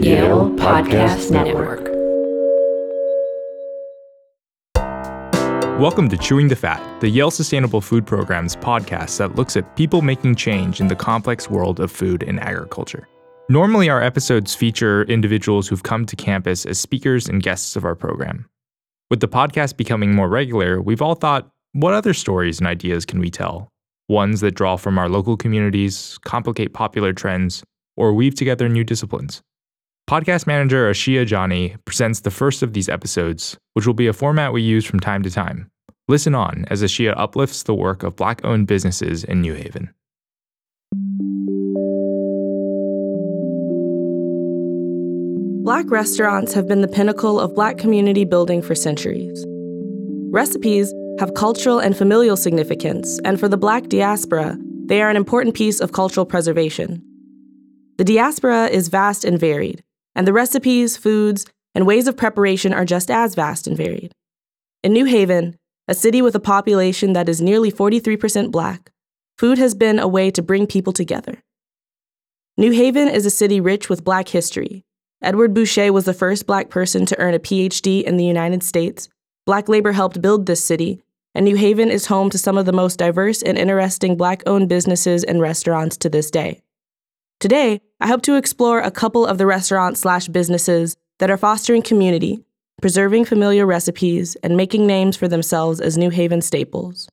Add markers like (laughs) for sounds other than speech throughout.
Yale Podcast Network. Welcome to Chewing the Fat, the Yale Sustainable Food Program's podcast that looks at people making change in the complex world of food and agriculture. Normally, our episodes feature individuals who've come to campus as speakers and guests of our program. With the podcast becoming more regular, we've all thought, what other stories and ideas can we tell? Ones that draw from our local communities, complicate popular trends, or weave together new disciplines. Podcast manager Ashia Jani presents the first of these episodes, which will be a format we use from time to time. Listen on as Ashia uplifts the work of Black owned businesses in New Haven. Black restaurants have been the pinnacle of Black community building for centuries. Recipes have cultural and familial significance, and for the Black diaspora, they are an important piece of cultural preservation. The diaspora is vast and varied, and the recipes, foods, and ways of preparation are just as vast and varied. In New Haven, a city with a population that is nearly 43% Black, food has been a way to bring people together. New Haven is a city rich with Black history. Edward Bouchet was the first Black person to earn a PhD in the United States. Black labor helped build this city, and New Haven is home to some of the most diverse and interesting Black owned businesses and restaurants to this day. Today, I hope to explore a couple of the restaurants slash businesses that are fostering community, preserving familiar recipes, and making names for themselves as New Haven staples.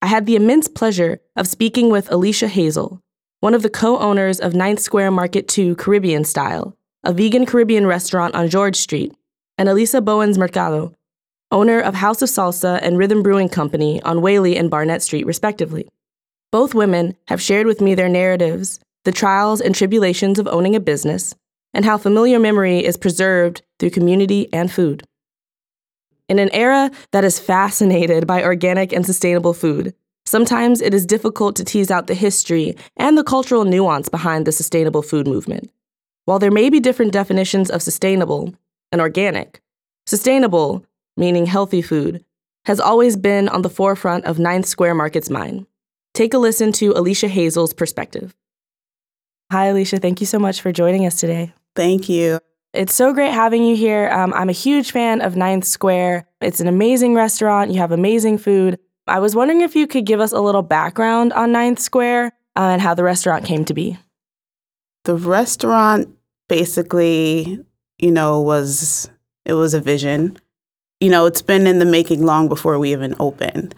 I had the immense pleasure of speaking with Elisha Hazel, one of the co owners of Ninth Square Market Too Caribbean Style, a vegan Caribbean restaurant on George Street, and Alisa Bowens Mercado, owner of House of Salsa and Rhythm Brewing Company on Whalley and Barnett Street, respectively. Both women have shared with me their narratives the trials and tribulations of owning a business, and how familiar memory is preserved through community and food. In an era that is fascinated by organic and sustainable food, sometimes it is difficult to tease out the history and the cultural nuance behind the sustainable food movement. While there may be different definitions of sustainable and organic, sustainable, meaning healthy food, has always been on the forefront of Ninth Square Market's mind. Take a listen to Elisha Hazel's perspective. Hi, Elisha. Thank you so much for joining us today. Thank you. It's so great having you here. Um, I'm a huge fan of Ninth Square. It's an amazing restaurant. You have amazing food. I was wondering if you could give us a little background on Ninth Square uh, and how the restaurant came to be. The restaurant basically, you know, was it was a vision. You know, it's been in the making long before we even opened.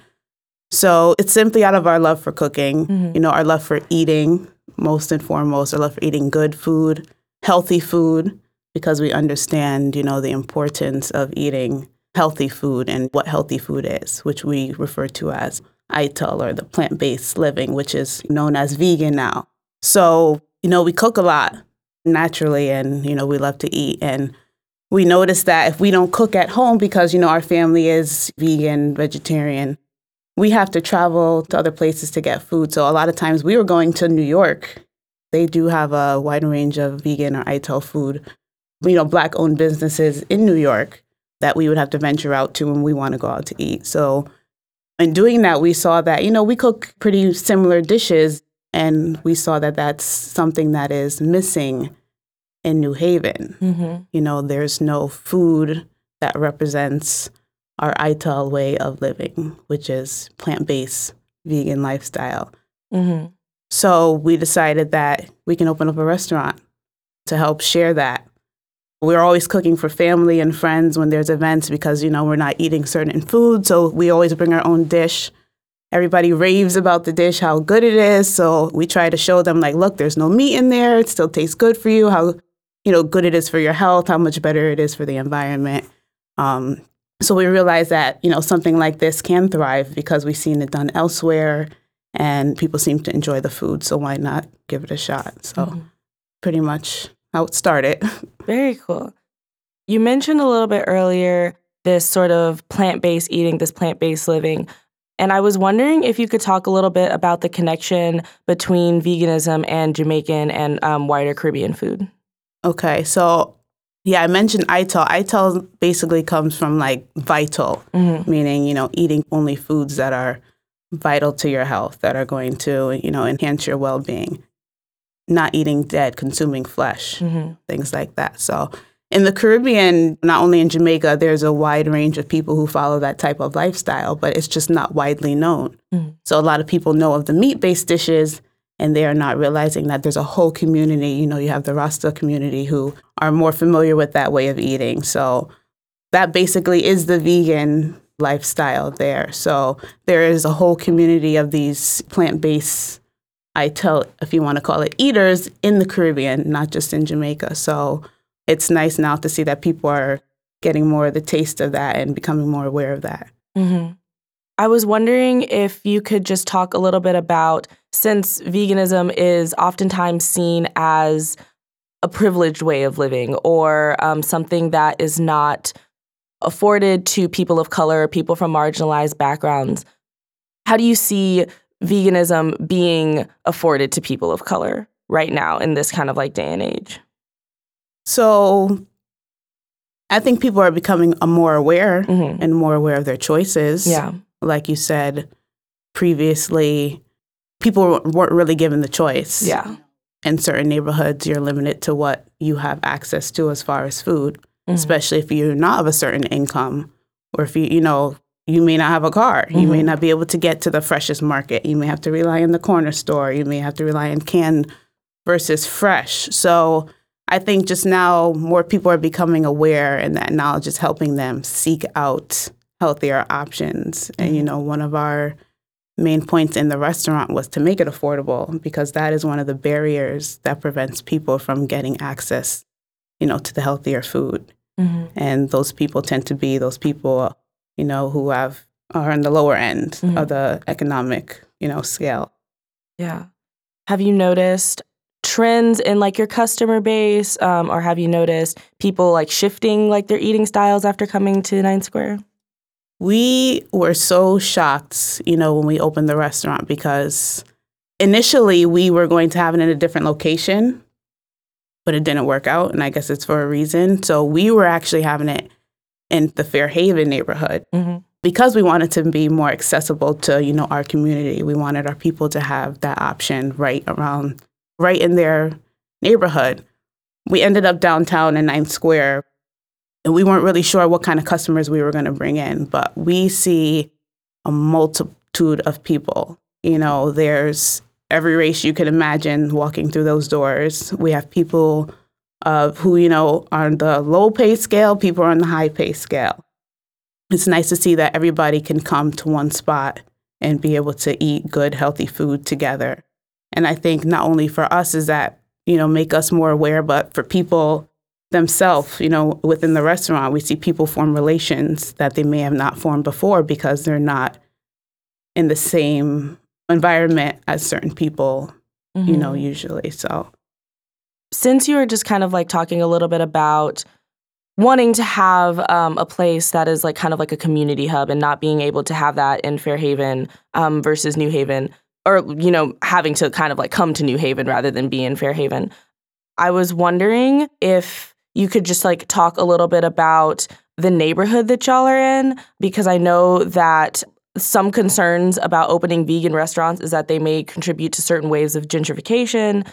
So it's simply out of our love for cooking, mm-hmm. you know, our love for eating, most and foremost. I love eating good food, healthy food, because we understand, you know, the importance of eating healthy food and what healthy food is, which we refer to as Ital or the plant based living, which is known as vegan now. So, you know, we cook a lot naturally and, you know, we love to eat. And we notice that if we don't cook at home because, you know, our family is vegan, vegetarian, we have to travel to other places to get food. So a lot of times we were going to New York. They do have a wide range of vegan or Ital food, you know, black owned businesses in New York that we would have to venture out to when we want to go out to eat. So in doing that, we saw that, you know, we cook pretty similar dishes and we saw that that's something that is missing in New Haven. Mm-hmm. You know, there's no food that represents our Ital way of living, which is plant based vegan lifestyle. Mm-hmm. So we decided that we can open up a restaurant to help share that. We're always cooking for family and friends when there's events because, you know, we're not eating certain food. So we always bring our own dish. Everybody raves about the dish, how good it is. So we try to show them, like, look, there's no meat in there. It still tastes good for you. How, you know, good it is for your health, how much better it is for the environment. Um, so we realized that, you know, something like this can thrive because we've seen it done elsewhere and people seem to enjoy the food. So why not give it a shot? So mm-hmm. pretty much how it started. (laughs) Very cool. You mentioned a little bit earlier this sort of plant based eating, this plant based living. And I was wondering if you could talk a little bit about the connection between veganism and Jamaican and um, wider Caribbean food. Okay, so yeah, I mentioned Ital. Ital basically comes from like vital, mm-hmm. meaning, you know, eating only foods that are vital to your health, that are going to, you know, enhance your well being. not eating dead, consuming flesh, Mm-hmm. things like that. So in the Caribbean, not only in Jamaica, there's a wide range of people who follow that type of lifestyle, but it's just not widely known. Mhm. So a lot of people know of the meat based dishes and they are not realizing that there's a whole community. You know, you have the Rasta community who are more familiar with that way of eating. So that basically is the vegan lifestyle there. So there is a whole community of these plant based, Ital, if you want to call it eaters in the Caribbean, not just in Jamaica. So it's nice now to see that people are getting more of the taste of that and becoming more aware of that. hmm I was wondering if you could just talk a little bit about since veganism is oftentimes seen as a privileged way of living or um, something that is not afforded to people of color, people from marginalized backgrounds. How do you see veganism being afforded to people of color right now in this kind of like day and age? So I think people are becoming uh, more aware hmm and more aware of their choices. Yeah. Like you said previously, people weren't really given the choice. Yeah. In certain neighborhoods, you're limited to what you have access to as far as food, Mhm. especially if you're not of a certain income or if you, you know, you may not have a car. You may Mhm. not be able to get to the freshest market. You may have to rely on the corner store. You may have to rely on canned versus fresh. So I think just now more people are becoming aware and that knowledge is helping them seek out healthier options. And you know, one of our main points in the restaurant was to make it affordable because that is one of the barriers that prevents people from getting access, you know, to the healthier food. Mhm. And those people tend to be those people, you know, who have are on the lower end Mhm. of the economic, you know, scale. Yeah. Have you noticed trends in like your customer base, um, or have you noticed people like shifting like their eating styles after coming to Nine Square? We were so shocked, you know, when we opened the restaurant because initially we were going to have it in a different location, but it didn't work out. And I guess it's for a reason. So we were actually having it in the Fair Haven neighborhood Mm-hmm. because we wanted to be more accessible to, you know, our community. We wanted our people to have that option right around, right in their neighborhood. We ended up downtown in Ninth Square we weren't really sure what kind of customers we were going to bring in, but we see a multitude of people. You know, there's every race you could imagine walking through those doors. We have people uh, who, you know, are on the low pay scale, people are on the high pay scale. It's nice to see that everybody can come to one spot and be able to eat good, healthy food together. And I think not only for us is that, you know, make us more aware, but for people themselves, you know, within the restaurant, we see people form relations that they may have not formed before because they're not in the same environment as certain people, you know, usually. So, Since you were just kind of like talking a little bit about wanting to have um, a place that is like kind of like a community hub and not being able to have that in Fair Haven um, versus New Haven, or you know having to kind of like come to New Haven rather than be in Fair Haven. I was wondering if you could just like talk a little bit about the neighborhood that y'all are in because I know that some concerns about opening vegan restaurants is that they may contribute to certain waves of gentrification.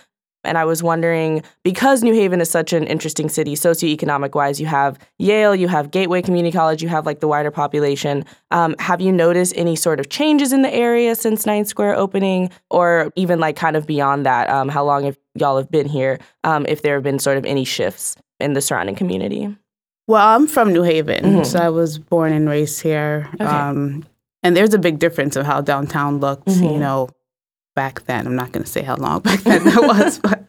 And I was wondering because New Haven is such an interesting city, socioeconomic wise, you have Yale, you have Gateway Community College, you have like the wider population. Um, have you noticed any sort of changes in the area since Ninth Square opening, or even like kind of beyond that? Um, how long have y'all have been here? Um, if there have been sort of any shifts in the surrounding community? well, I'm from New Haven, Mhm. so I was born and raised here. Okay. Um, and there's a big difference of how downtown looked, Mhm. you know, back then. I'm not going to say how long (laughs) back then that was, but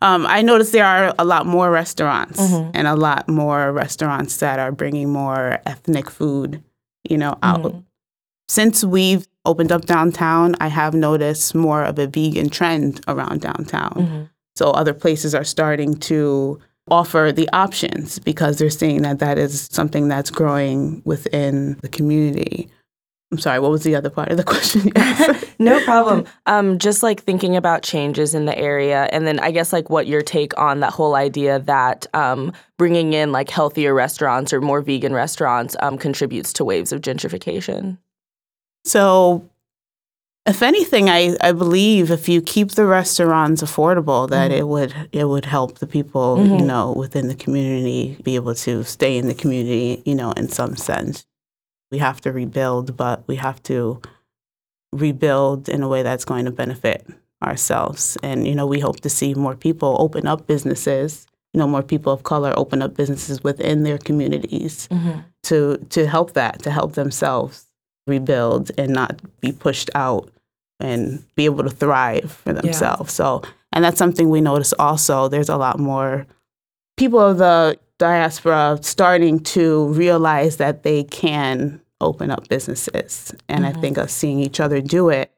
um, I noticed there are a lot more restaurants Mhm. and a lot more restaurants that are bringing more ethnic food, you know, out. Mhm. Since we've opened up downtown, I have noticed more of a vegan trend around downtown. Mhm. So other places are starting to offer the options because they're seeing that that is something that's growing within the community. I'm sorry, what was the other part of the (laughs) question? Yes. (laughs) no problem. Um, just like thinking about changes in the area, and then I guess like what your take on that whole idea that um, bringing in like healthier restaurants or more vegan restaurants um, contributes to waves of gentrification. so if anything, I, I believe if you keep the restaurants affordable, that Mm-hmm. it would it would help the people you know within the community be able to stay in the community. You know, in some sense, we have to rebuild, but we have to rebuild in a way that's going to benefit ourselves. And you know, we hope to see more people open up businesses. You know, more people of color open up businesses within their communities to to help that to help themselves rebuild and not be pushed out and be able to thrive for themselves. So, and that's something we notice also. There's a lot more people of the diaspora starting to realize that they can open up businesses. And I mm-hmm. think us seeing each other do it,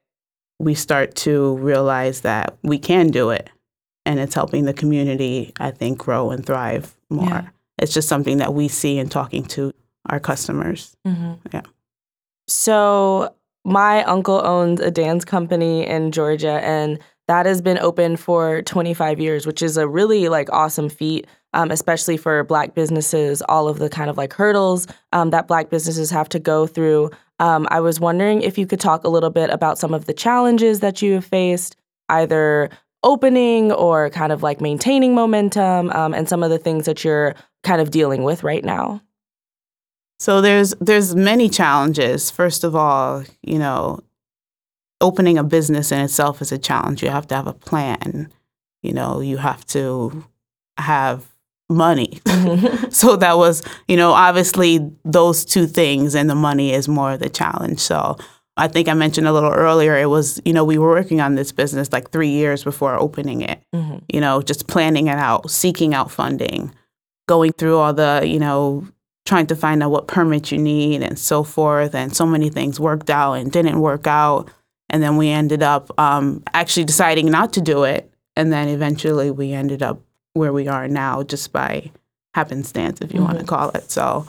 we start to realize that we can do it. And it's helping the community, I think, grow and thrive more. Yeah. It's just something that we see in talking to our customers. Mm-hmm. Yeah. So my uncle owns a dance company in Georgia, and that has been open for 25 years, which is a really like awesome feat, um, especially for Black businesses. All of the kind of like hurdles um, that Black businesses have to go through. Um, I was wondering if you could talk a little bit about some of the challenges that you have faced, either opening or kind of like maintaining momentum, um, and some of the things that you're kind of dealing with right now. So there's there's many challenges. First of all, you know, opening a business in itself is a challenge. You have to have a plan. You know, you have to have money. (laughs) Mm-hmm. so that was, you know, obviously those two things and the money is more of the challenge. So I think I mentioned a little earlier it was, you know, we were working on this business like 3 years before opening it. Mm-hmm. You know, just planning it out, seeking out funding, going through all the, you know, trying to find out what permits you need and so forth. And so many things worked out and didn't work out. And then we ended up um, actually deciding not to do it. And then eventually we ended up where we are now just by happenstance, if you want to call it. So,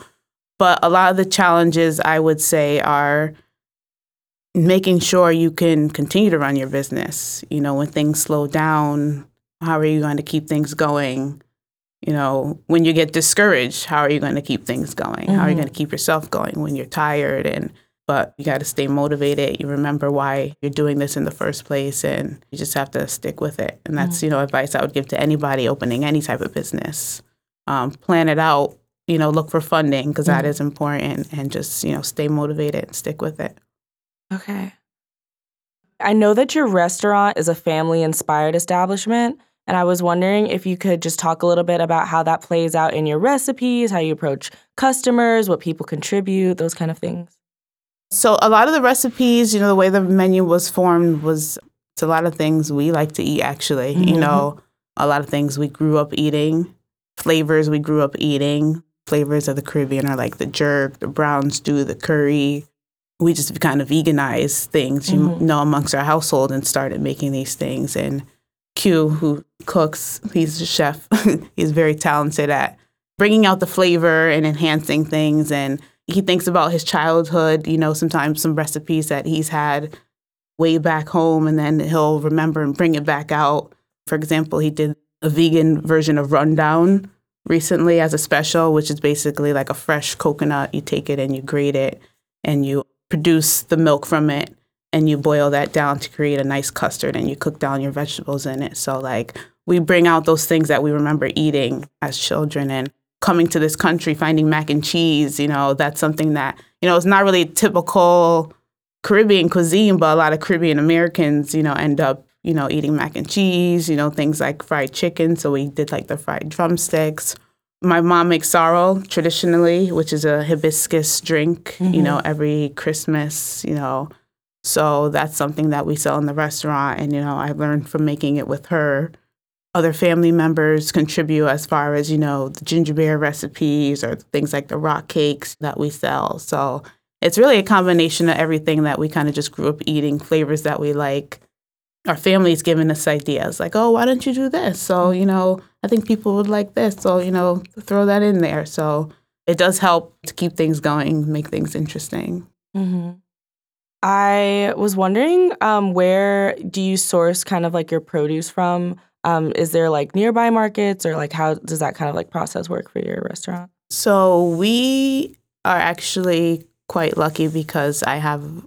but a lot of the challenges I would say are making sure you can continue to run your business. You know, when things slow down, how are you going to keep things going? You know, when you get discouraged, how are you going to keep things going? How are you mm-hmm. going to keep yourself going when you're tired and but you got to stay motivated. You remember why you're doing this in the first place and you just have to stick with it. And that's, mm-hmm. you know, advice I would give to anybody opening any type of business. Um, plan it out, you know, look for funding because that mm-hmm. is important and just, you know, stay motivated and stick with it. Okay. I know that your restaurant is a family inspired establishment. And I was wondering if you could just talk a little bit about how that plays out in your recipes, how you approach customers, what people contribute, those kind of things. So a lot of the recipes, you know, the way the menu was formed was it's a lot of things we like to eat actually. You mm-hmm. know, a lot of things we grew up eating, flavors we grew up eating. Flavors of the Caribbean are like the jerk, the brown stew, the curry. We just kind of veganized things, you mm-hmm. know, amongst our household and started making these things. And Q, who cooks, he's a chef. (laughs) he's very talented at bringing out the flavor and enhancing things and he thinks about his childhood, you know, sometimes some recipes that he's had way back home and then he'll remember and bring it back out. For example, he did a vegan version of Rundown recently as a special, which is basically like a fresh coconut. You take it and you grate it and you produce the milk from it and you boil that down to create a nice custard and you cook down your vegetables in it. So like we bring out those things that we remember eating as children and coming to this country finding mac and cheese, you know, that's something that, you know, it's not really typical Caribbean cuisine, but a lot of Caribbean Americans, you know, end up, you know, eating mac and cheese, you know, things like fried chicken. So we did like the fried drumsticks. My mom makes sorrel traditionally, which is a hibiscus drink, you mm-hmm. know, every Christmas, you know. So that's something that we sell in the restaurant. And, you know, I learned from making it with her. Other family members contribute as far as, you know, the ginger beer recipes or things like the rock cakes that we sell. So it's really a combination of everything that we kind of just grew up eating, flavors that we like. Our family's giving us ideas like, oh, why don't you do this? So, you know, I think people would like this. So, you know, throw that in there. So it does help to keep things going, make things interesting. Mm-hmm. I was wondering um, where do you source kind of like your produce from? Um, is there like nearby markets or like how does that kind of like process work for your restaurant? So we are actually quite lucky because I have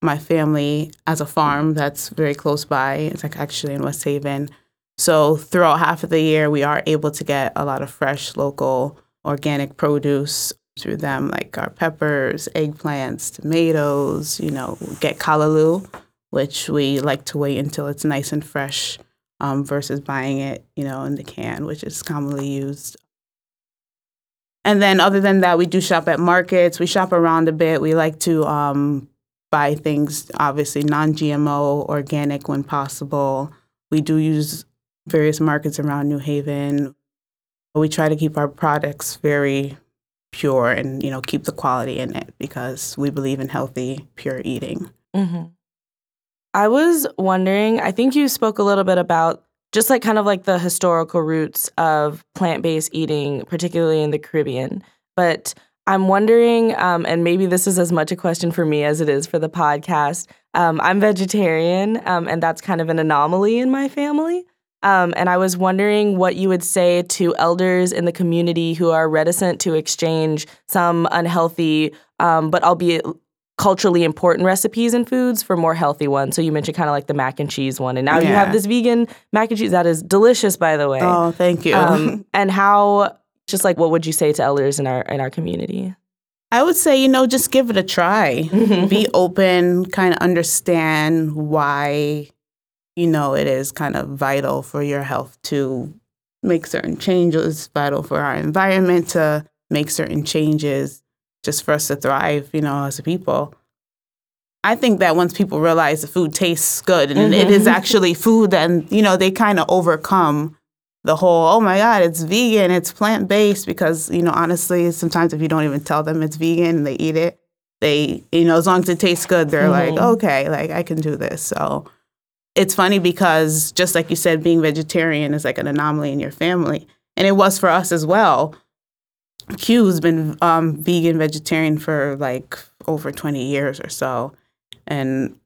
my family has a farm that's very close by. It's like actually in West Haven. So throughout half of the year, we are able to get a lot of fresh, local, organic produce through them, like our peppers, eggplants, tomatoes. You know, get callaloo, which we like to wait until it's nice and fresh, um, versus buying it, you know, in the can, which is commonly used. And then, other than that, we do shop at markets. We shop around a bit. We like to um, buy things, obviously non-GMO, organic when possible. We do use various markets around New Haven. We try to keep our products very pure and you know keep the quality in it because we believe in healthy, pure eating. Mm-hmm. I was wondering. I think you spoke a little bit about just like kind of like the historical roots of plant-based eating, particularly in the Caribbean. But I'm wondering, um, and maybe this is as much a question for me as it is for the podcast. Um, I'm vegetarian, um, and that's kind of an anomaly in my family. Um, and I was wondering what you would say to elders in the community who are reticent to exchange some unhealthy, um, but albeit culturally important recipes and foods for more healthy ones. So you mentioned kind of like the mac and cheese one, and now you have this vegan mac and cheese that is delicious, by the way. Oh, thank you. Um, (laughs) and how, just like, what would you say to elders in our in our community? I would say, you know, just give it a try. Be open, kind of understand why, you know, it is kind of vital for your health to make certain changes, vital for our environment to make certain changes just for us to thrive, you know, as a people. I think that once people realize the food tastes good and it is mm-hmm. (laughs) actually food, then, you know, they kind of overcome the whole, oh my God, it's vegan, it's plant based, because, you know, honestly, sometimes if you don't even tell them it's vegan and they eat it, they, you know, as long as it tastes good, they're like, mm-hmm. okay, like I can do this. So it's funny because just like you said, being vegetarian is like an anomaly in your family. And it was for us as well. Q's been um, vegan vegetarian for like over 20 years or so, and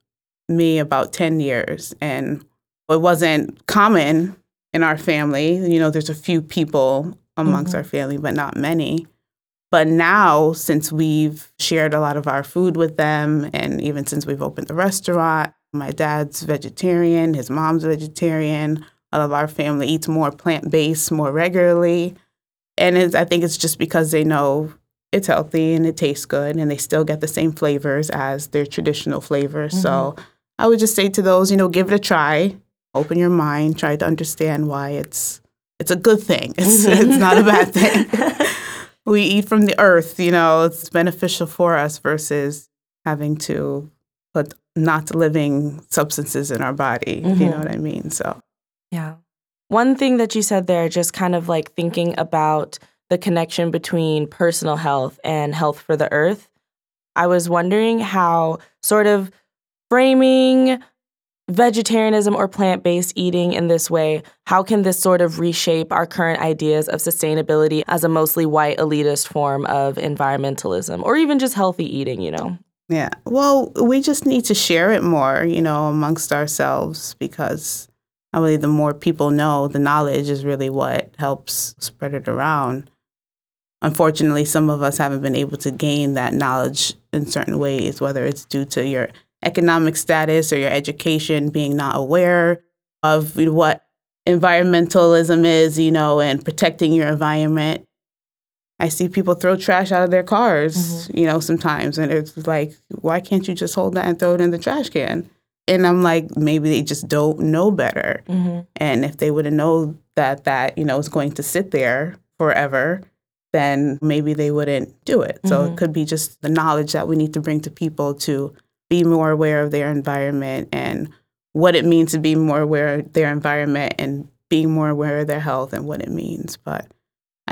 me about 10 years. And it wasn't common in our family. You know, there's a few people amongst our family, but not many. But now, since we've shared a lot of our food with them, and even since we've opened the restaurant, my dad's vegetarian, his mom's vegetarian. A lot of our family eats more plant based more regularly. And it's, I think it's just because they know it's healthy and it tastes good, and they still get the same flavors as their traditional flavors. So mm-hmm. I would just say to those, you know, give it a try, open your mind, try to understand why it's it's a good thing. (laughs) It's mm-hmm. it's not a bad thing. (laughs) we eat from the earth, you know, it's beneficial for us versus having to put not living substances in our body. if You know mm-hmm. what I mean? So Yeah. One thing that you said there, just kind of like thinking about the connection between personal health and health for the earth. I was wondering how sort of framing vegetarianism or plant based eating in this way, how can this sort of reshape our current ideas of sustainability as a mostly white elitist form of environmentalism or even just healthy eating, you know? Yeah. Well, we just need to share it more, you know, amongst ourselves because I believe the more people know, the knowledge is really what helps spread it around. Unfortunately, some of us haven't been able to gain that knowledge in certain ways, whether it's due to your economic status or your education being not aware of what environmentalism is, you know, and protecting your environment. I see people throw trash out of their cars, mm-hmm. you know, sometimes. And it's like, why can't you just hold that and throw it in the trash can? And I'm like, maybe they just don't know better. Mm-hmm. And if they would have known that that, you know, is going to sit there forever, then maybe they wouldn't do it. So it mm-hmm. could be just the knowledge that we need to bring to people to be more aware of their environment and what it means to be more aware of their environment and being more aware of their health and what it means. But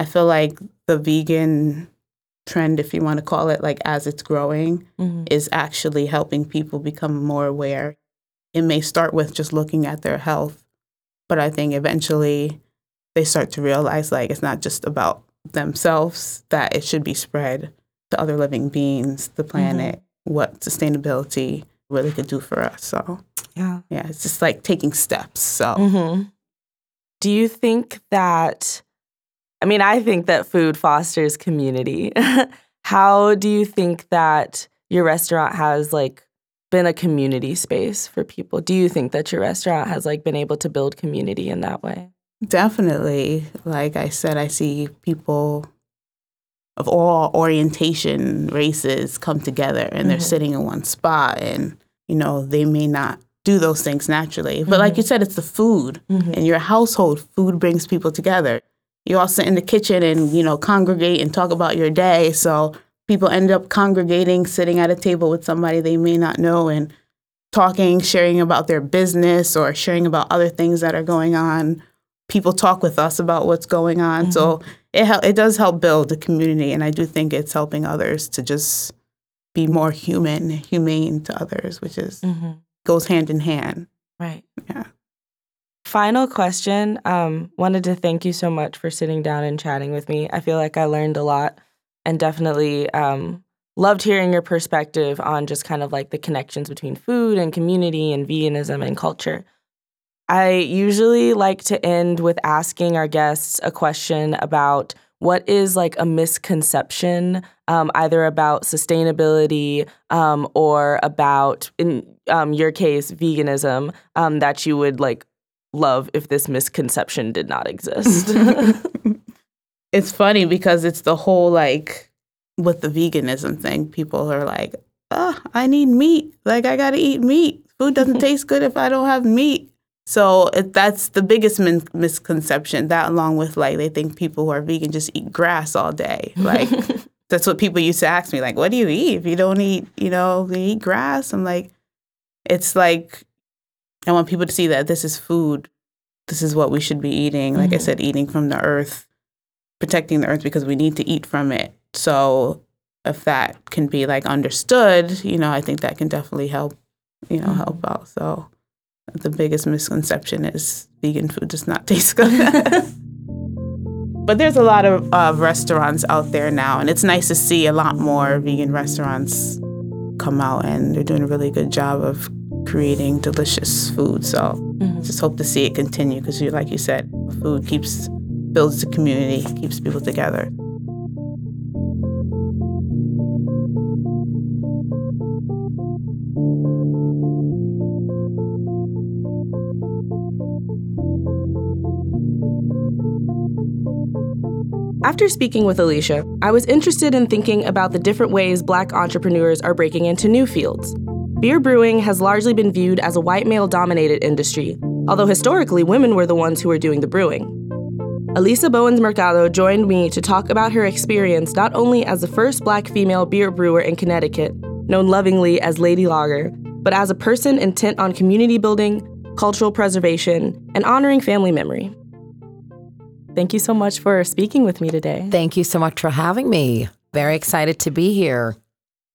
I feel like the vegan trend, if you want to call it, like as it's growing, is actually helping people become more aware. It may start with just looking at their health, but I think eventually they start to realize like it's not just about themselves, that it should be spread to other living beings, the planet, what sustainability really could do for us. So, Yeah. yeah, it's just like taking steps. So, hmm Do you think that? I mean, I think that food fosters community. (laughs) How do you think that your restaurant has like been a community space for people. Do you think that your restaurant has like been able to build community in that way? Definitely. Like I said, I see people of all orientation, races come together and they're Mhm. sitting in one spot and you know, they may not do those things naturally. But like you said, it's the food. Mhm. In your household, food brings people together. You all sit in the kitchen and, you know, congregate and talk about your day. So people end up congregating, sitting at a table with somebody they may not know and talking, sharing about their business or sharing about other things that are going on. People talk with us about what's going on. So it hel- it does help build the community and I do think it's helping others to just be more human, humane to others, which is Mm-hmm. goes hand in hand. Right. Yeah. Final question. Um, wanted to thank you so much for sitting down and chatting with me. I feel like I learned a lot and definitely um, loved hearing your perspective on just kind of like the connections between food and community and veganism and culture. I usually like to end with asking our guests a question about what is like a misconception, um, either about sustainability um, or about, in um, your case, veganism, um, that you would like love if this misconception did not exist. (laughs) it's funny because it's the whole like with the veganism thing. People are like, "Oh, I need meat. Like I gotta eat meat. Food doesn't (laughs) taste good if I don't have meat." So it, that's the biggest min- misconception. That along with like they think people who are vegan just eat grass all day. Like (laughs) that's what people used to ask me. Like, what do you eat if you don't eat? You know, you eat grass. I'm like, it's like I want people to see that this is food. This is what we should be eating. Like I Mhm. said, eating from the earth, protecting the earth because we need to eat from it. So if that can be like understood, you know, I think that can definitely help, you know, help out. So the biggest misconception is vegan food does not (laughs) taste good. (laughs) but there's a lot of uh, restaurants out there now, and it's nice to see a lot more vegan restaurants come out, and they're doing a really good job of creating delicious food. So Mhm. just hope to see it continue because, you, like you said, food keeps builds the community, keeps people together. After speaking with Elisha, I was interested in thinking about the different ways Black entrepreneurs are breaking into new fields. Beer brewing has largely been viewed as a white male dominated industry, although historically women were the ones who were doing the brewing. Alisa Bowens Mercado joined me to talk about her experience not only as the first Black female beer brewer in Connecticut, known lovingly as Lady Lager, but as a person intent on community building, cultural preservation, and honoring family memory. Thank you so much for speaking with me today. Thank you so much for having me. Very excited to be here.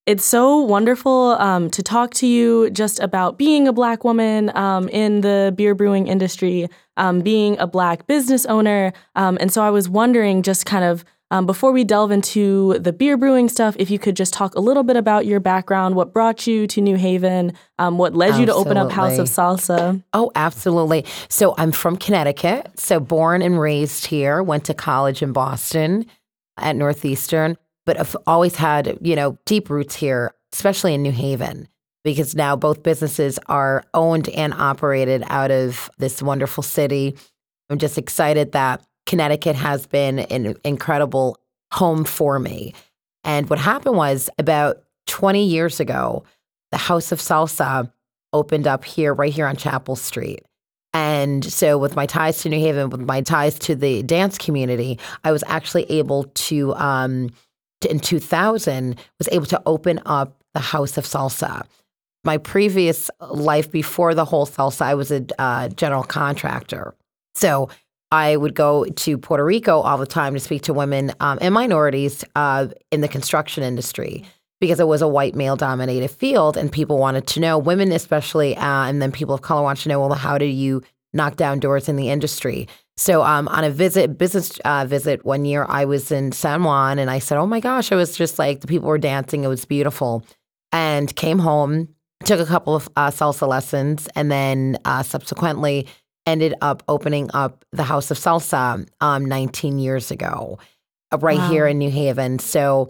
It's so wonderful um, to talk to you just about being a Black woman um, in the beer brewing industry, um, being a Black business owner. Um, and so I was wondering, just kind of um, before we delve into the beer brewing stuff, if you could just talk a little bit about your background, what brought you to New Haven, um, what led you to open up House of Salsa. Oh, absolutely. So I'm from Connecticut. So born and raised here, went to college in Boston at Northeastern, but I've always had, you know, deep roots here, especially in New Haven, because now both businesses are owned and operated out of this wonderful city. I'm just excited that Connecticut has been an incredible home for me. And what happened was about 20 years ago, the House of Salsa opened up here, right here on Chapel Street. And so, with my ties to New Haven, with my ties to the dance community, I was actually able to, um, in 2000, was able to open up the House of Salsa. My previous life before the whole salsa, I was a uh, general contractor. So I would go to Puerto Rico all the time to speak to women um, and minorities uh, in the construction industry because it was a white male dominated field and people wanted to know, women especially, uh, and then people of color wanted to know, well, how do you knock down doors in the industry? So um, on a visit, business uh, visit one year, I was in San Juan and I said, oh my gosh, it was just like the people were dancing. It was beautiful. And came home, took a couple of uh, salsa lessons, and then uh, subsequently ended up opening up the House of Salsa um, 19 years ago, uh, right Wow. here in New Haven. So,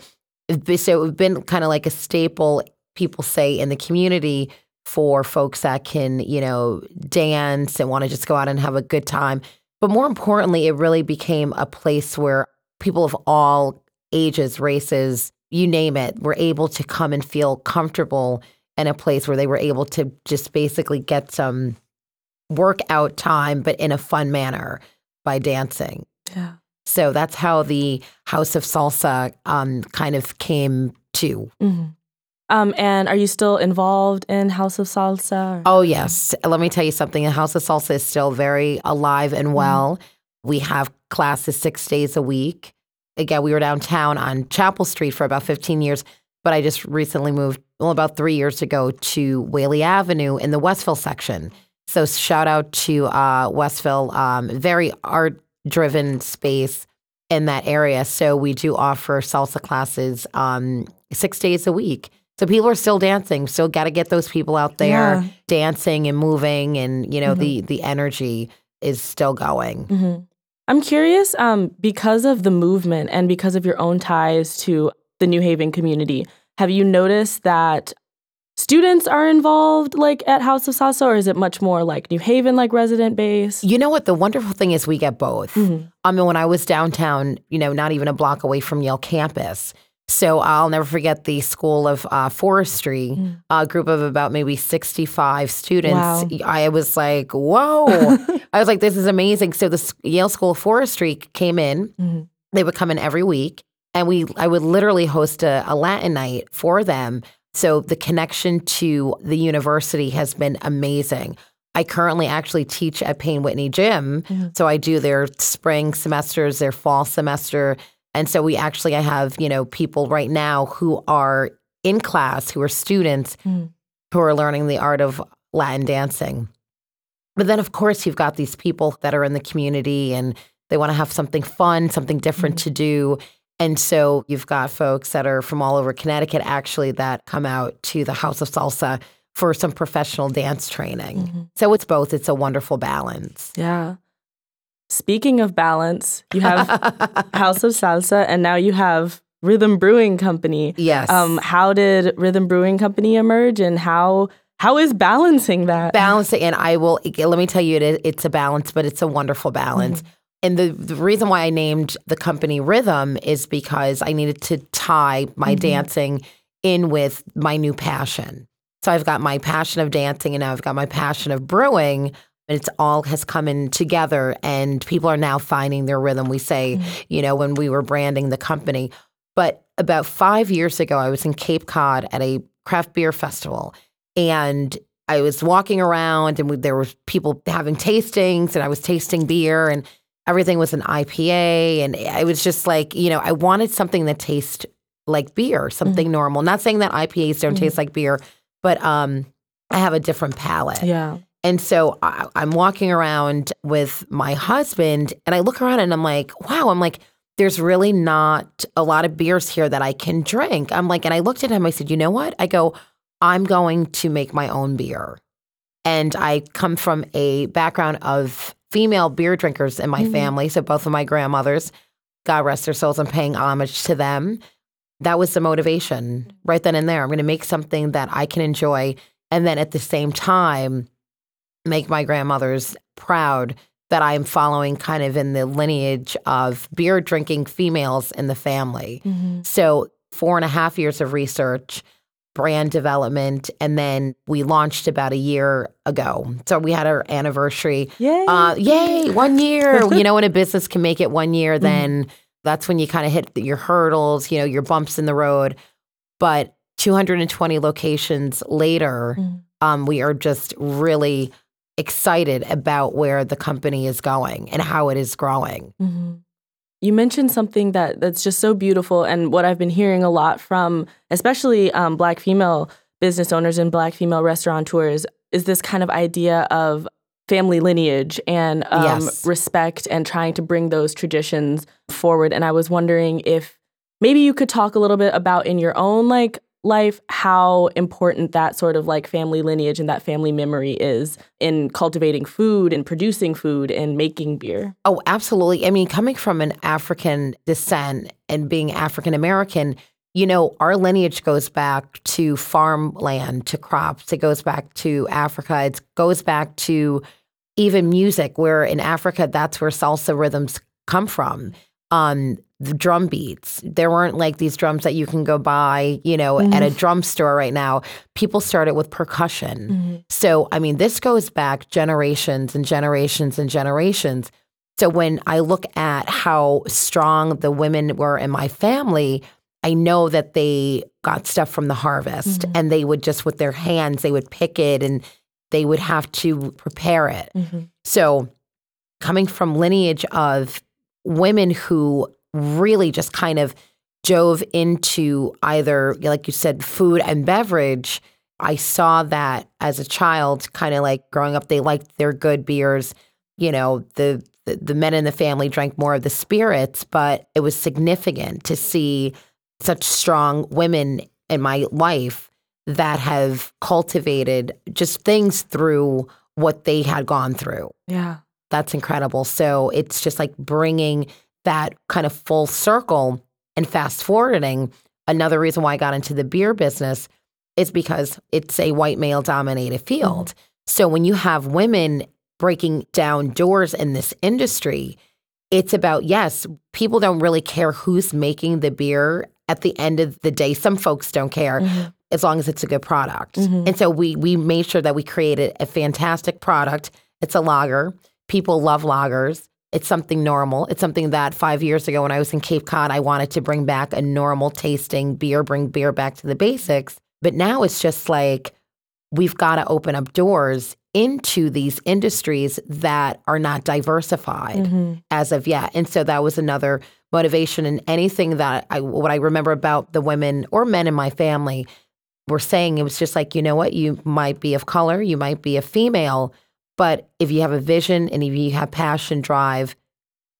so it's been kind of like a staple people say in the community for folks that can, you know, dance and want to just go out and have a good time. But more importantly, it really became a place where people of all ages, races, you name it, were able to come and feel comfortable in a place where they were able to just basically get some workout time, but in a fun manner by dancing. Yeah. So that's how the House of Salsa um, kind of came to. Mm-hmm. Um, and are you still involved in House of Salsa? Oh, yes. Let me tell you something. The House of Salsa is still very alive and Mm-hmm. well. We have classes six days a week. Again, we were downtown on Chapel Street for about 15 years, but I just recently moved, well, about three years ago to Whalley Avenue in the Westville section. So shout out to uh, Westville, um, very art driven space in that area. So we do offer salsa classes um, six days a week. So people are still dancing. Still got to get those people out there Yeah. dancing and moving, and you know Mhm. the the energy is still going. hmm I'm curious um, because of the movement and because of your own ties to the New Haven community. Have you noticed that students are involved like at House of Salsa, or is it much more like New Haven, like resident base? You know what? The wonderful thing is we get both. Mhm. I mean, when I was downtown, you know, not even a block away from Yale campus. So I'll never forget the School of uh, Forestry, Mm. a group of about maybe 65 students. Wow. I was like, whoa. (laughs) I was like, this is amazing. So the S- Yale School of Forestry came in. Mhm. They would come in every week, and we I would literally host a, a Latin night for them. So the connection to the university has been amazing. I currently actually teach at Payne Whitney Gym, Mhm. so I do their spring semesters, their fall semester, and so we actually I have you know people right now who are in class who are students Mm. who are learning the art of Latin dancing. But then, of course, you've got these people that are in the community and they want to have something fun, something different to do. And so you've got folks that are from all over Connecticut actually that come out to the House of Salsa for some professional dance training. Mhm. So it's both, it's a wonderful balance. Yeah. Speaking of balance, you have (laughs) House of Salsa, and now you have Rhythm Brewing Company. yes. Um, how did Rhythm Brewing Company emerge, and how how is balancing that? balancing and i will let me tell you it it's a balance but it's a wonderful balance and the, the reason why i named the company rhythm is because i needed to tie my dancing in with my new passion so i've got my passion of dancing and now i've got my passion of brewing and it's all has come in together and people are now finding their rhythm we say mm-hmm. you know when we were branding the company but about five years ago i was in cape cod at a craft beer festival and I was walking around and we, there were people having tastings and I was tasting beer and everything was an IPA and I was just like, you know, I wanted something that tastes like beer, something mm-hmm. normal. Not saying that IPAs don't mm-hmm. taste like beer, but um I have a different palate. Yeah. And so I, I'm walking around with my husband and I look around and I'm like, wow, I'm like, there's really not a lot of beers here that I can drink. I'm like, and I looked at him, I said, you know what? I go, I'm going to make my own beer. And I come from a background of female beer drinkers in my Mhm. family. So both of my grandmothers, God rest their souls, I'm paying homage to them. That was the motivation right then and there. I'm going to make something that I can enjoy. And then at the same time, make my grandmothers proud that I am following kind of in the lineage of beer drinking females in the family. Mhm. So, four and a half years of research, brand development, and then we launched about a year ago. So, we had our anniversary. Yay. Uh, yay, one year. (laughs) you know, when a business can make it one year, then that's when you kind of hit your hurdles, you know, your bumps in the road. But 220 locations later, Mm. um, we are just really excited about where the company is going and how it is growing. Mhm. You mentioned something that that's just so beautiful, and what I've been hearing a lot from, especially um, Black female business owners and Black female restaurateurs, is this kind of idea of family lineage and um, Yes. respect and trying to bring those traditions forward. And I was wondering if maybe you could talk a little bit about in your own like life how important that sort of like family lineage and that family memory is in cultivating food and producing food and making beer. Oh, absolutely. I mean, coming from an African descent and being African American, you know, our lineage goes back to farmland, to crops. It goes back to Africa. It goes back to even music, where in Africa, that's where salsa rhythms come from. Um, drum beats. There weren't like these drums that you can go buy, you know, mm-hmm. at a drum store right now. People started with percussion. Mm-hmm. So, I mean, this goes back generations and generations and generations. So, when I look at how strong the women were in my family, I know that they got stuff from the harvest mm-hmm. and they would just with their hands, they would pick it and they would have to prepare it. Mm-hmm. So, coming from lineage of women who really just kind of dove into either, like you said, food and beverage. I saw that as a child, kind of like growing up, they liked their good beers. You know, the, the, the men in the family drank more of the spirits, but it was significant to see such strong women in my life that have cultivated just things through what they had gone through. Yeah. That's incredible. So it's just like bringing that kind of full circle and fast forwarding. Another reason why I got into the beer business is because it's a white male dominated field. Mm-hmm. So when you have women breaking down doors in this industry, it's about, yes, people don't really care who's making the beer at the end of the day. Some folks don't care. Mm-hmm. As long as it's a good product. Mm-hmm. And so we we made sure that we created a fantastic product. It's a lager. People love lagers. It's something normal. It's something that five years ago when I was in Cape Cod, I wanted to bring back a normal tasting beer, bring beer back to the basics. But now it's just like we've got to open up doors into these industries that are not diversified mm-hmm. as of yet. And so that was another motivation and anything that I what I remember about the women or men in my family were saying it was just like, you know what, you might be of color, you might be a female, but if you have a vision and if you have passion, drive,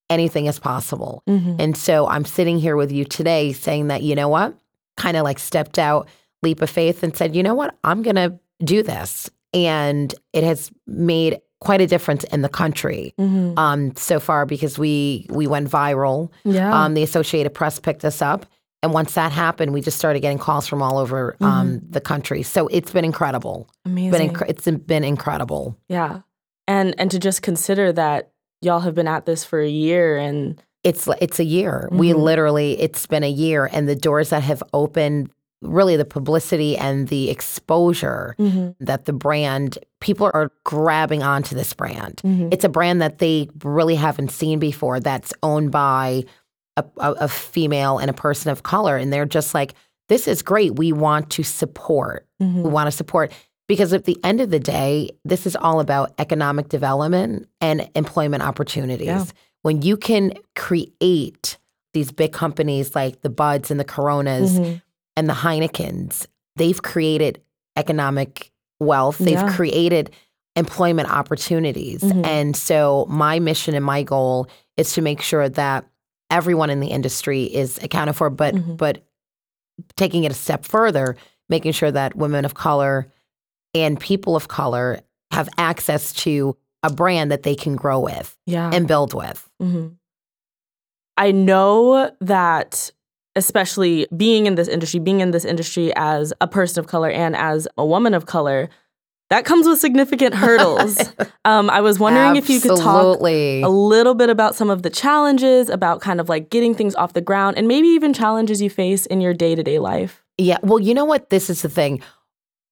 anything is possible. Mm-hmm. And so I'm sitting here with you today saying that, you know what, kind of like stepped out, leap of faith, and said, you know what, I'm going to do this. And it has made quite a difference in the country mm-hmm. um, so far because we we went viral. Yeah. Um, the Associated Press picked us up. And once that happened, we just started getting calls from all over um, mm-hmm. the country. So it's been incredible. Amazing. Been inc- it's been incredible. Yeah, and and to just consider that y'all have been at this for a year and it's it's a year. Mm-hmm. We literally it's been a year, and the doors that have opened, really the publicity and the exposure mm-hmm. that the brand people are grabbing onto this brand. Mm-hmm. It's a brand that they really haven't seen before. That's owned by a, a, female and a person of color, and they're just like, "This is great. We want to support. Mm-hmm. We want to support." Because at the end of the day, this is all about economic development and employment opportunities. Yeah. When you can create these big companies like the Buds and the Coronas mm-hmm. and the Heinekens, they've created economic wealth, they've yeah. created employment opportunities. Mm-hmm. And so, my mission and my goal is to make sure that everyone in the industry is accounted for, but mm-hmm. but taking it a step further, making sure that women of color and people of color have access to a brand that they can grow with yeah. and build with. Mm-hmm. I know that especially being in this industry, being in this industry as a person of color and as a woman of color, that comes with significant (laughs) hurdles. um, I was wondering Absolutely. if you could talk a little bit about some of the challenges, about kind of like getting things off the ground, and maybe even challenges you face in your day to day life. Yeah. Well, you know what? This is the thing.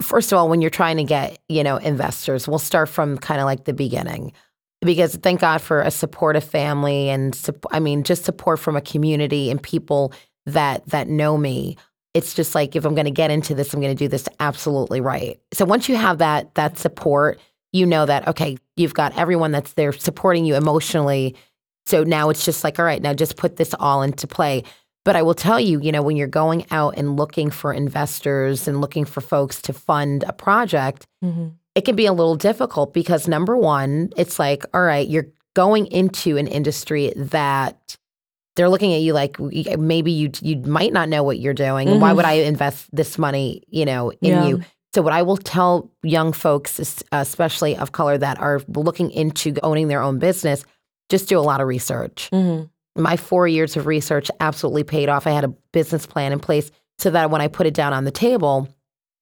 First of all, when you're trying to get, you know, investors, we'll start from kind of like the beginning. Because thank God for a supportive family and I mean just support from a community and people that that know me. It's just like if I'm going to get into this, I'm going to do this absolutely right. So once you have that that support, you know that okay, you've got everyone that's there supporting you emotionally. So now it's just like all right, now just put this all into play. But I will tell you, you know, when you're going out and looking for investors and looking for folks to fund a project, mm-hmm. it can be a little difficult because number one, it's like, all right, you're going into an industry that they're looking at you like maybe you you might not know what you're doing. Mm-hmm. Why would I invest this money, you know, in yeah. you? So what I will tell young folks, especially of color, that are looking into owning their own business, just do a lot of research. Mm-hmm my four years of research absolutely paid off. I had a business plan in place. so that when I put it down on the table,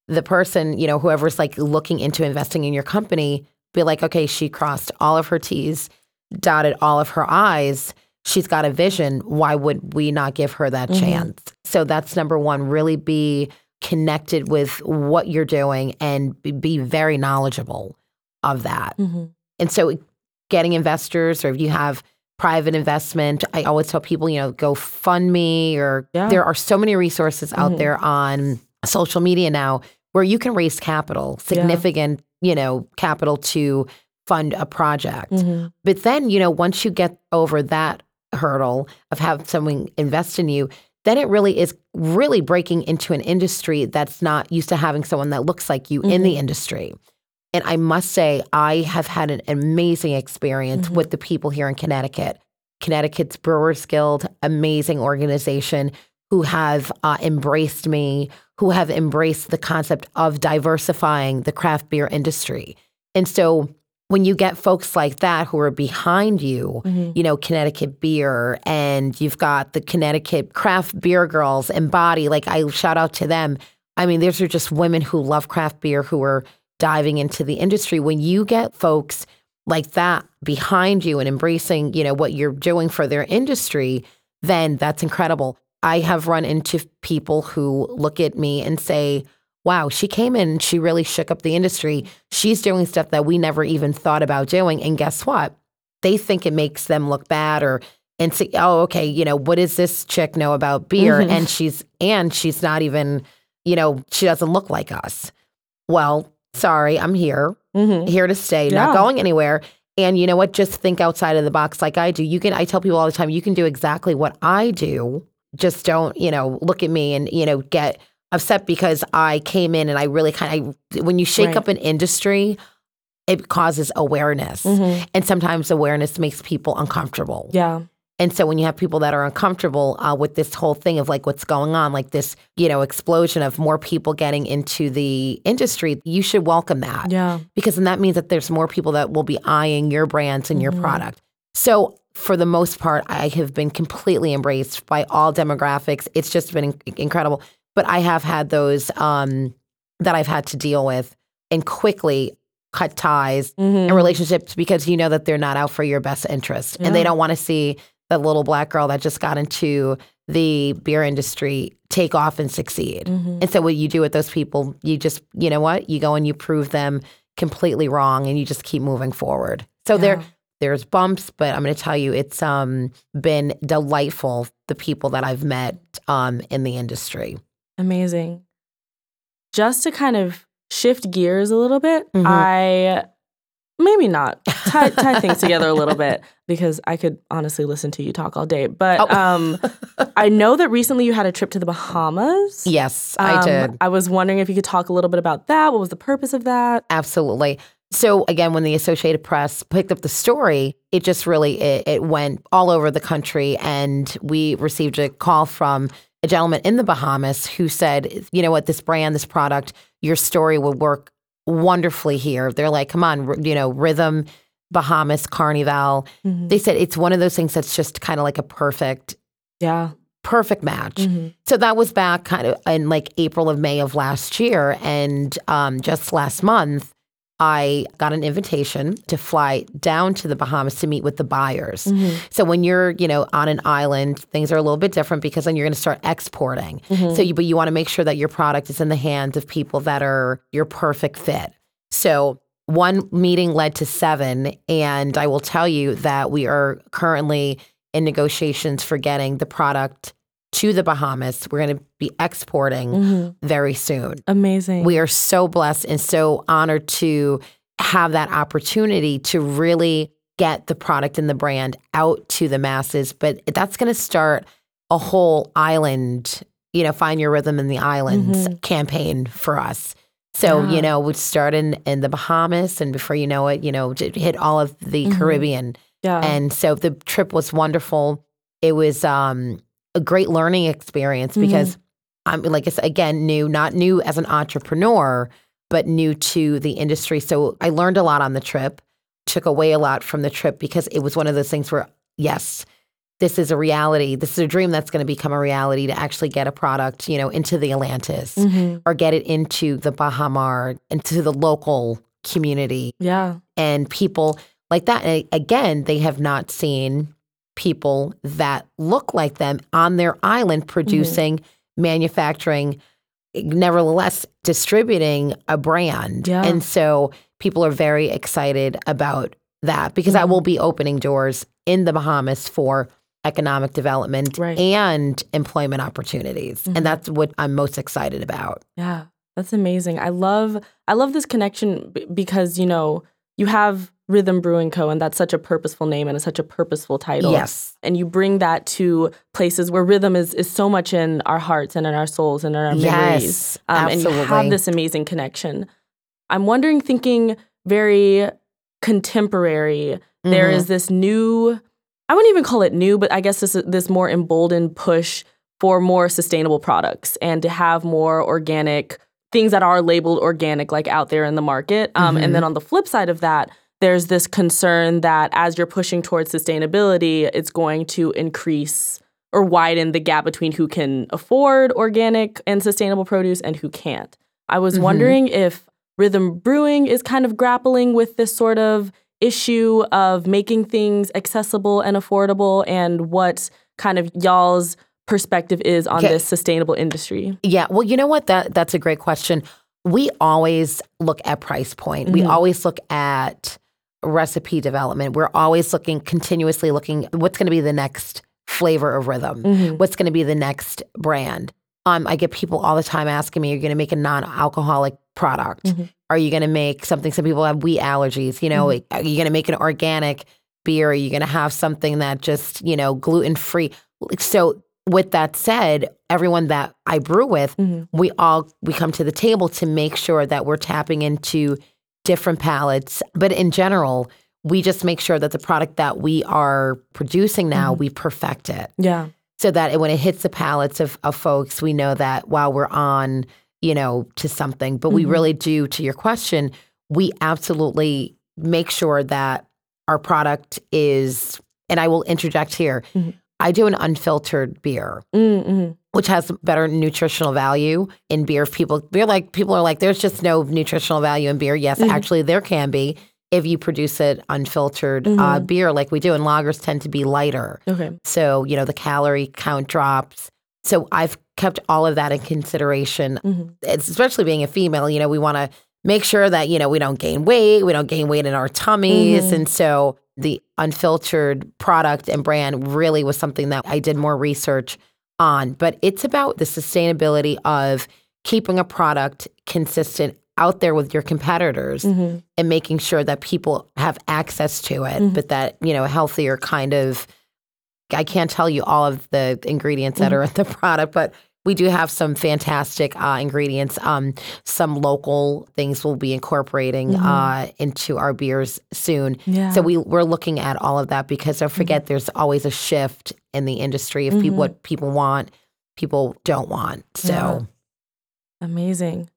the person, you know, whoever's like looking into investing in your company, be like, okay, she crossed all of her T's, dotted all of her I's. She's got a vision. Why would we not give her that Mm-hmm. chance? So that's number one. Really be connected with what you're doing and be- very knowledgeable of that. hmm And so getting investors or if you have private investment, I always tell people, you know, go fund me or Yeah. there are so many resources out Mhm. there on social media now where you can raise capital, significant, you know, capital to fund a project. hmm But then, you know, once you get over that hurdle of having someone invest in you, then it really is really breaking into an industry that's not used to having someone that looks like you in the industry. And I must say, I have had an amazing experience with the people here in Connecticut. Connecticut's Brewers Guild, amazing organization who have uh, embraced me, who have embraced the concept of diversifying the craft beer industry. And so when you get folks like that who are behind you, Mm-hmm. you know, Connecticut Beer, and you've got the Connecticut Craft Beer Girls Embody, like I shout out to them. I mean, these are just women who love craft beer who are diving into the industry. When you get folks like that behind you and embracing, you know, what you're doing for their industry, then that's incredible. I have run into people who look at me and say, wow, she came in, she really shook up the industry. She's doing stuff that we never even thought about doing. And guess what? They think it makes them look bad or and say, oh, okay, you know, what does this chick know about beer? Mhm. And she's and she's not even, you know, she doesn't look like us. Well, sorry, I'm here, hmm here to stay, Yeah. not going anywhere. And you know what? Just think outside of the box like I do. You can I tell people all the time, you can do exactly what I do. Just don't, you know, look at me and, you know, get upset because I came in and I really kind of when you shake Right. up an industry, it causes awareness. hmm And sometimes awareness makes people uncomfortable. Yeah. And so when you have people that are uncomfortable uh, with this whole thing of like what's going on, like this, you know, explosion of more people getting into the industry, you should welcome that Yeah. because then that means that there's more people that will be eyeing your brands and your Mhm. product. So for the most part, I have been completely embraced by all demographics. It's just been in- incredible. But I have had those um, that I've had to deal with and quickly cut ties hmm and relationships because you know that they're not out for your best interest and they don't want to see that little black girl that just got into the beer industry take off and succeed. hmm And so what you do with those people, you just, you know what? You go and you prove them completely wrong and you just keep moving forward. So there there's bumps, but I'm going to tell you it's um been delightful the people that I've met um in the industry. Amazing. Just to kind of shift gears a little bit, Mhm. I maybe not tie, tie things (laughs) together a little bit because I could honestly listen to you talk all day. But Oh. um, I know that recently you had a trip to the Bahamas. Yes, I Um, did. I was wondering if you could talk a little bit about that. What was the purpose of that? Absolutely. So again, when the Associated Press picked up the story, it just really it, it went all over the country, and we received a call from a gentleman in the Bahamas who said, "You know what? This brand, this product, your story would work wonderfully here." They're like, "Come on, you know, rhythm, Bahamas, Carnival." Mhm. They said it's one of those things that's just kind of like a perfect, Yeah. perfect match. Mhm. So that was back kind of in like April of May of last year. And um, just last month, I got an invitation to fly down to the Bahamas to meet with the buyers. Mhm. So when you're, you know, on an island, things are a little bit different because then you're going to start exporting. Mhm. So you, but you want to make sure that your product is in the hands of people that are your perfect fit. So one meeting led to seven, and I will tell you that we are currently in negotiations for getting the product to the Bahamas. We're going to be exporting Mhm. very soon. Amazing. We are so blessed and so honored to have that opportunity to really get the product and the brand out to the masses. But that's going to start a whole island, you know, find your rhythm in the islands campaign for us. So, Yeah. you know, we start in, in the Bahamas and before you know it, you know, hit all of the Mhm. Caribbean. yeah. And so the trip was wonderful. It was um, a great learning experience because I'm like I said, again, new, not new as an entrepreneur, but new to the industry. So I learned a lot on the trip, took away a lot from the trip because it was one of those things where, yes, this is a reality. This is a dream that's going to become a reality to actually get a product, you know, into the Atlantis Mm-hmm. or get it into the Baha Mar, into the local community Yeah. and people like that. And again, they have not seen people that look like them on their island producing, manufacturing, nevertheless distributing a brand. Yeah. And so people are very excited about that because that Mm-hmm. will be opening doors in the Bahamas for economic development Right. and employment opportunities. Mhm. And that's what I'm most excited about. Yeah, that's amazing. I love I love this connection b- because you know you have Rhythm Brewing Co. and that's such a purposeful name and it's such a purposeful title. Yes. and you bring that to places where rhythm is is so much in our hearts and in our souls and in our memories. Yes. Um, and you have this amazing connection. I'm wondering, thinking very contemporary. There Mhm. is this new. I wouldn't even call it new, but I guess this this more emboldened push for more sustainable products and to have more organic things that are labeled organic, like out there in the market. Um, Mhm. And then on the flip side of that, there's this concern that as you're pushing towards sustainability, it's going to increase or widen the gap between who can afford organic and sustainable produce and who can't. I was Mhm. wondering if Rhythm Brewing is kind of grappling with this sort of issue of making things accessible and affordable and what kind of y'all's perspective is on Okay. this sustainable industry. Yeah, well, you know what? That that's a great question. We always look at price point. We Mhm. always look at recipe development. We're always looking continuously looking what's going to be the next flavor of rhythm. Mhm. What's going to be the next brand? Um, I get people all the time asking me, "Are you going to make a non-alcoholic product? Mhm. Are you going to make something?" Some people have wheat allergies. You know, are you going to make an organic beer? Are you going to have something that just you know gluten free? So, with that said, everyone that I brew with, Mhm. we all we come to the table to make sure that we're tapping into different palettes. But in general, we just make sure that the product that we are producing now, we perfect it Yeah. so that when it hits the palettes of, of folks, we know that while we're on, you know, to something. But we Mhm. really do, to your question, we absolutely make sure that our product is, and I will interject here, Mhm. I do an unfiltered beer Mm-hmm. which has better nutritional value in beer. If people beer like people are like, there's just no nutritional value in beer. Yes, Mhm. actually there can be if you produce it unfiltered uh, Mhm. beer like we do. And lagers tend to be lighter, Okay. so you know the calorie count drops. So I've kept all of that in consideration. Mhm. Especially being a female. You know, we want to make sure that you know we don't gain weight, we don't gain weight in our tummies, Mhm. and so the unfiltered product and brand really was something that I did more research on. But it's about the sustainability of keeping a product consistent out there with your competitors Mhm. and making sure that people have access to it, Mhm. but that, you know, healthier kind of I can't tell you all of the ingredients that are in the (laughs) product, but we do have some fantastic uh, ingredients. Um, some local things we'll be incorporating Mhm. uh, into our beers soon. Yeah. So we we're looking at all of that because don't forget there's always a shift in the industry of people Mhm. what people want, people don't want. So Yeah. Amazing.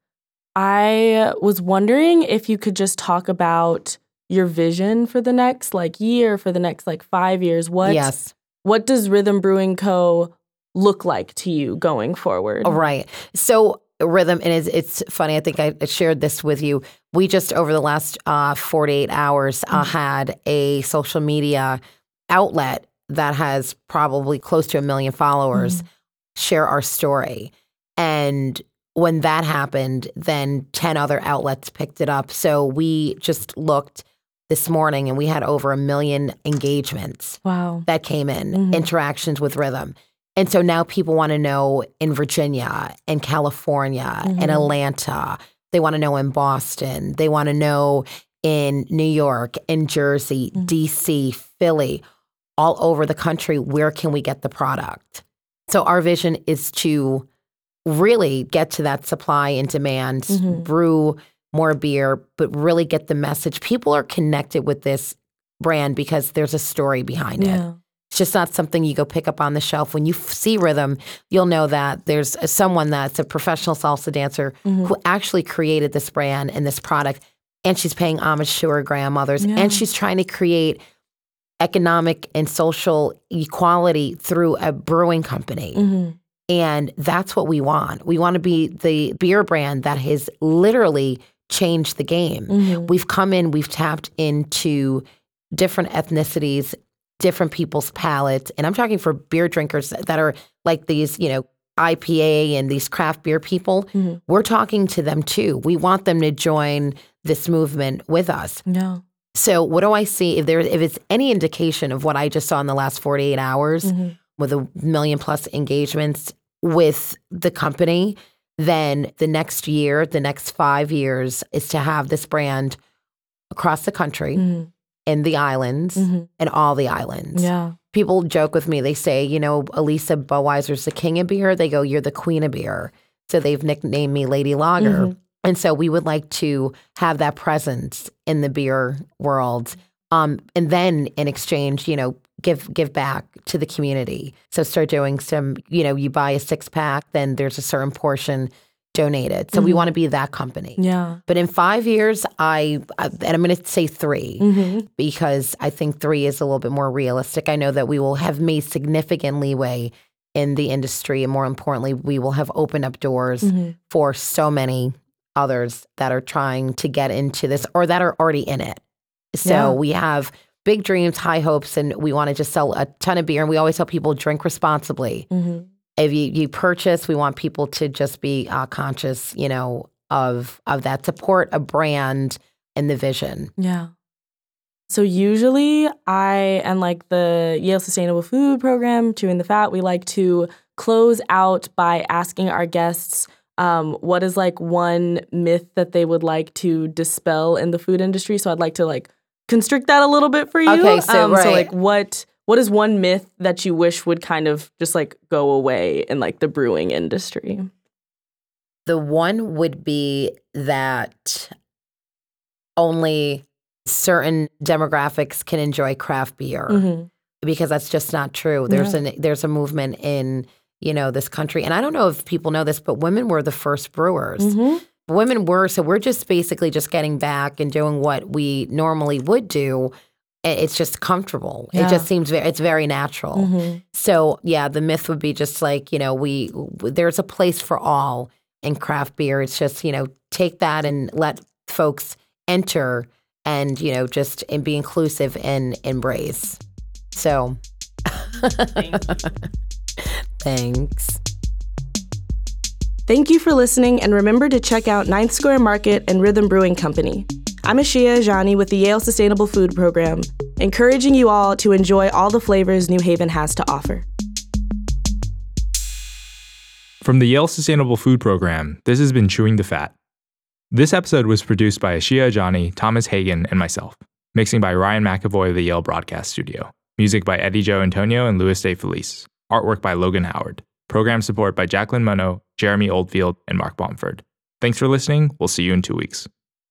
I was wondering if you could just talk about your vision for the next like year, for the next like five years. What yes, what does Rhythm Brewing Co. look like to you going forward? Right. So rhythm, and it's, it's funny. I think I shared this with you. We just over the last uh, 48 hours uh, had a social media outlet that has probably close to a million followers share our story, and when that happened, then 10 other outlets picked it up. So we just looked this morning and we had over a million engagements Wow. that came in, Mhm. interactions with rhythm. And so now people want to know in Virginia, in California, in Mhm. Atlanta. They want to know in Boston. They want to know in New York, in Jersey, Mhm. DC, Philly, all over the country. Where can we get the product? So our vision is to really get to that supply and demand, Mhm. brew more beer, but really get the message. People are connected with this brand because there's a story behind it. It's just not something you go pick up on the shelf. When you f- see rhythm, you'll know that there's a- someone that's a professional salsa dancer Mhm. who actually created this brand and this product, and she's paying homage to her grandmothers, Yeah. and she's trying to create economic and social equality through a brewing company. Mm-hmm. And that's what we want. We want to be the beer brand that has literally changed the game. Mm-hmm. We've come in, we've tapped into different ethnicities, different people's palates. And I'm talking for beer drinkers that are like these, you know, IPA and these craft beer people. Mhm. We're talking to them too. We want them to join this movement with us. Yeah. So what do I see if there if it's any indication of what I just saw in the last 48 hours Mhm. with a million plus engagements with the company, then the next year, the next 5 years is to have this brand across the country Mhm. In the islands Mhm. and all the islands. Yeah. People joke with me. They say, you know, Alisa Budweiser's the king of beer. They go, you're the queen of beer. So they've nicknamed me Lady Lager. Mhm. And so we would like to have that presence in the beer world. Um, and then in exchange, you know, give give back to the community. So start doing some, you know, you buy a six pack, then there's a certain portion donated. So we Mhm. want to be that company. Yeah. But in five years, I, I and I'm going to say 3 Mm-hmm. because I think three is a little bit more realistic. I know that we will have made significant leeway in the industry, and more importantly, we will have opened up doors Mm-hmm. for so many others that are trying to get into this or that are already in it. So Yeah. we have big dreams, high hopes, and we want to just sell a ton of beer. And we always tell people drink responsibly. Mm-hmm. If you, you purchase, we want people to just be uh, conscious, you know, of of that support a brand and the vision. Yeah. So usually I and like the Yale Sustainable Food Program, Chewing the Fat, we like to close out by asking our guests um, what is like one myth that they would like to dispel in the food industry. So I'd like to like constrict that a little bit for you. Okay, so um, right. so like what what is one myth that you wish would kind of just like go away in like the brewing industry? The one would be that only certain demographics can enjoy craft beer. Mhm. because that's just not true. There's an there's a movement in you know this country, and I don't know if people know this, but women were the first brewers. Mhm. Women were so we're just basically just getting back and doing what we normally would do. It's just comfortable. Yeah. It just seems very it's very natural. Mhm. So yeah, the myth would be just like you know we there's a place for all in craft beer. It's just you know take that and let folks enter and you know just and be inclusive and embrace. So (laughs) thanks. Thank you for listening, and remember to check out Ninth Square Market and Rhythm Brewing Company. I'm Ashia Ajani with the Yale Sustainable Food Program, encouraging you all to enjoy all the flavors New Haven has to offer. From the Yale Sustainable Food Program, this has been Chewing the Fat. This episode was produced by Ashia Ajani, Thomas Hagen, and myself. Mixing by Ryan McAvoy of the Yale Broadcast Studio. Music by Eddie Joe Antonio and Louis De Felice. Artwork by Logan Howard. Program support by Jacqueline Mono, Jeremy Oldfield, and Mark Bomford. Thanks for listening. We'll see you in two weeks.